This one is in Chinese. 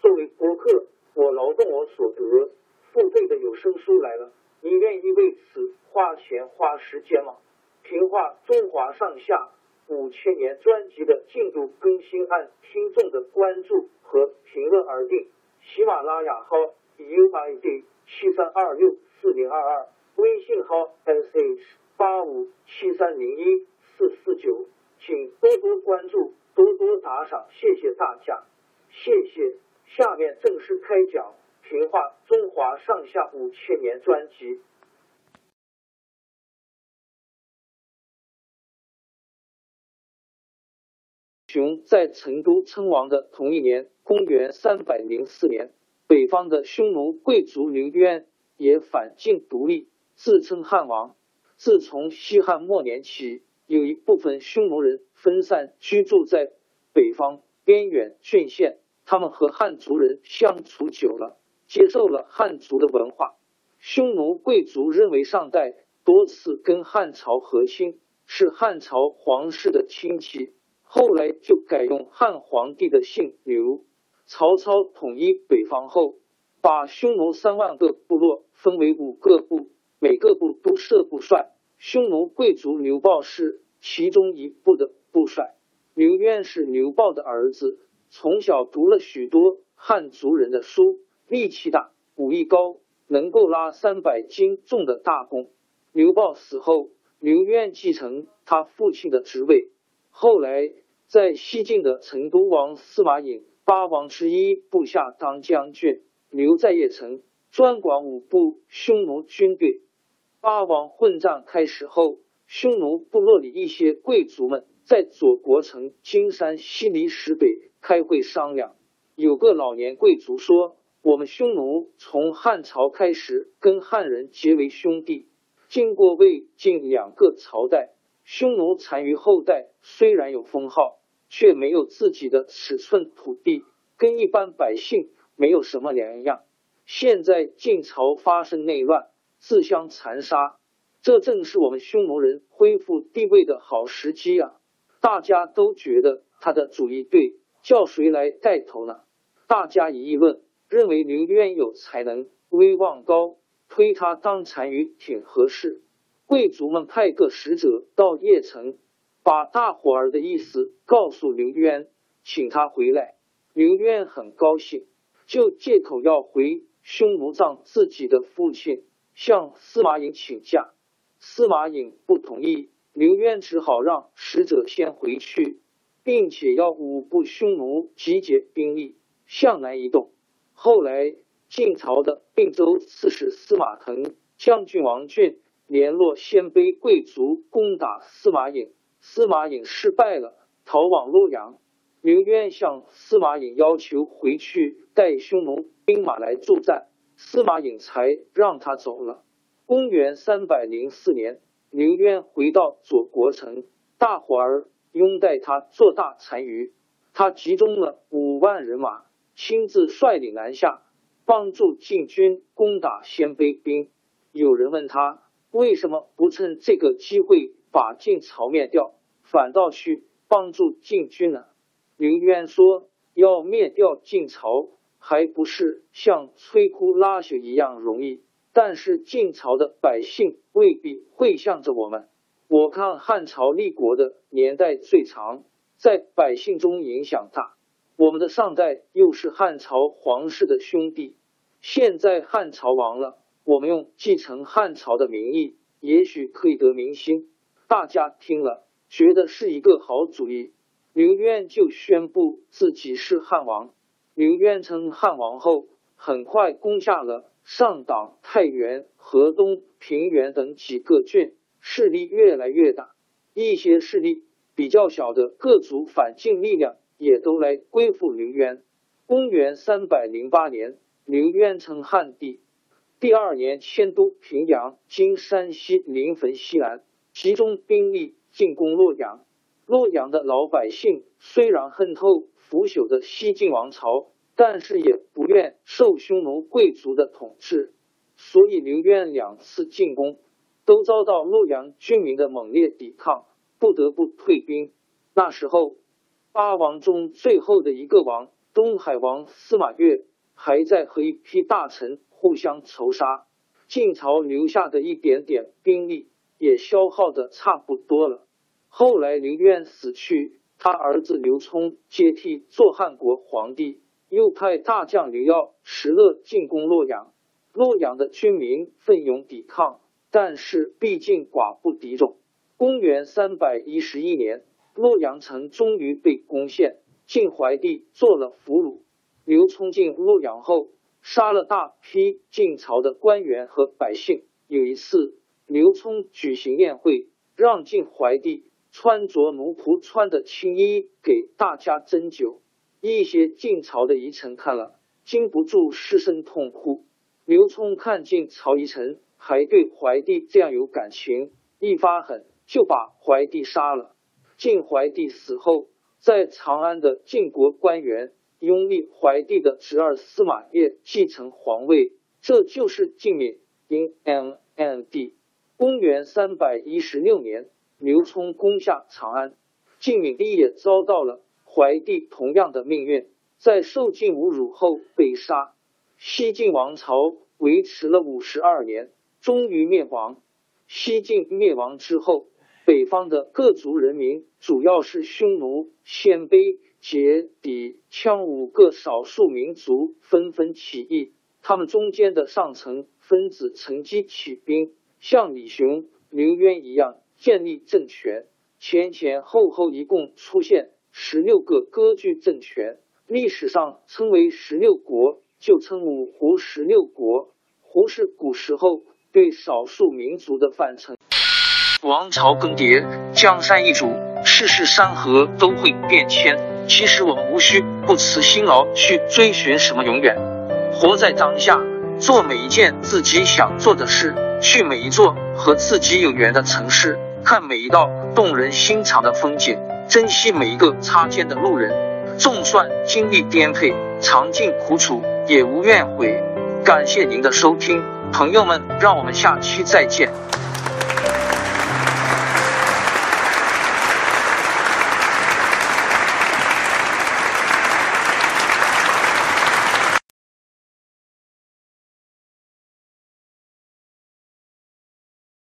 作为播客，我劳动我所得，付费的有声书来了，你愿意为此花钱花时间吗？评话中华上下五千年专辑的进度更新按听众的关注和评论而定。喜马拉雅号 UID 七三二六四零二二，微信号 sh 八五七三零一四四九，请多多关注。多多打赏，谢谢大家，谢谢。下面正式开讲《评话中华上下五千年》专辑。熊在成都称王的同一年，公元三百零四年，北方的匈奴贵族刘渊也反晋独立，自称汉王。自从西汉末年起。有一部分匈奴人分散居住在北方边远郡县，他们和汉族人相处久了，接受了汉族的文化。匈奴贵族认为上代多次跟汉朝和亲，是汉朝皇室的亲戚，后来就改用汉皇帝的姓刘。曹操统一北方后，把匈奴三万个部落分为五个部，每个部都设部帅。匈奴贵族刘豹是其中一部的部帅，刘渊是刘豹的儿子，从小读了许多汉族人的书，力气大，武艺高，能够拉三百斤重的大弓。刘豹死后，刘渊继承他父亲的职位，后来在西晋的成都王司马颖八王之一部下当将军，留在邺城，专管五部匈奴军队。八王混战开始后，匈奴部落里一些贵族们在左国城金山西离石北开会商量。有个老年贵族说：“我们匈奴从汉朝开始跟汉人结为兄弟，经过魏晋两个朝代，匈奴残余后代虽然有封号，却没有自己的尺寸土地，跟一般百姓没有什么两样。现在晋朝发生内乱。”自相残杀，这正是我们匈奴人恢复地位的好时机啊！大家都觉得他的主意对，叫谁来带头呢？大家一议论，认为刘渊有才能，威望高，推他当单于挺合适。贵族们派个使者到邺城，把大伙儿的意思告诉刘渊，请他回来。刘渊很高兴，就借口要回匈奴葬自己的父亲。向司马颖请假，司马颖不同意，刘渊只好让使者先回去，并且要五部匈奴集结兵力向南移动。后来晋朝的并州刺史司马腾、将军王俊联络鲜卑贵族攻打司马颖，司马颖失败了，逃往洛阳。刘渊向司马颖要求回去带匈奴兵马来助战。司马颖才让他走了。公元三百零四年，刘渊回到左国城，大伙儿拥戴他做大单于。他集中了五万人马，亲自率领南下，帮助晋军攻打鲜卑兵。有人问他为什么不趁这个机会把晋朝灭掉，反倒去帮助晋军呢？刘渊说：“要灭掉晋朝。”还不是像摧枯拉朽一样容易，但是晋朝的百姓未必会向着我们。我看汉朝立国的年代最长，在百姓中影响大。我们的上代又是汉朝皇室的兄弟，现在汉朝亡了，我们用继承汉朝的名义，也许可以得民心。大家听了，觉得是一个好主意。刘渊就宣布自己是汉王。刘渊称汉王后，很快攻下了上党、太原、河东、平原等几个郡，势力越来越大。一些势力比较小的各族反晋力量也都来归附刘渊。公元三百零八年，刘渊称汉帝。第二年，迁都平阳（今山西临汾西南），集中兵力进攻洛阳。洛阳的老百姓虽然恨透腐朽的西晋王朝，但是也不愿受匈奴贵族的统治，所以刘渊两次进攻都遭到洛阳居民的猛烈抵抗，不得不退兵。那时候，八王中最后的一个王东海王司马越还在和一批大臣互相仇杀，晋朝留下的一点点兵力也消耗的差不多了。后来刘渊死去，他儿子刘聪接替做汉国皇帝，又派大将刘耀、石勒进攻洛阳。洛阳的军民奋勇抵抗，但是毕竟寡不敌众。公元三百一十一年，洛阳城终于被攻陷，晋怀帝做了俘虏。刘聪进洛阳后，杀了大批晋朝的官员和百姓。有一次，刘聪举行宴会，让晋怀帝。穿着奴仆穿的青衣给大家斟酒，一些晋朝的遗臣看了，禁不住失声痛哭。刘聪看见曹遗臣还对怀帝这样有感情，一发狠就把怀帝杀了。晋怀帝死后，在长安的晋国官员拥立怀帝的侄儿司马越继承皇位，这就是晋敏。因 M N D，公元三百一十六年。刘聪攻下长安，晋敏帝也遭到了怀帝同样的命运，在受尽侮辱后被杀。西晋王朝维持了五十二年，终于灭亡。西晋灭亡之后，北方的各族人民，主要是匈奴、鲜卑、羯、氐、羌五个少数民族纷纷起义，他们中间的上层分子乘机起兵，像李雄、刘渊一样。建立政权，前前后后一共出现十六个割据政权，历史上称为十六国，就称五胡十六国。胡是古时候对少数民族的泛称。王朝更迭，江山易主，世事山河都会变迁。其实我们无需不辞辛劳去追寻什么永远，活在当下，做每一件自己想做的事，去每一座和自己有缘的城市。看每一道动人心肠的风景，珍惜每一个擦肩的路人。纵算经历颠沛，尝尽苦楚，也无怨悔。感谢您的收听，朋友们，让我们下期再见。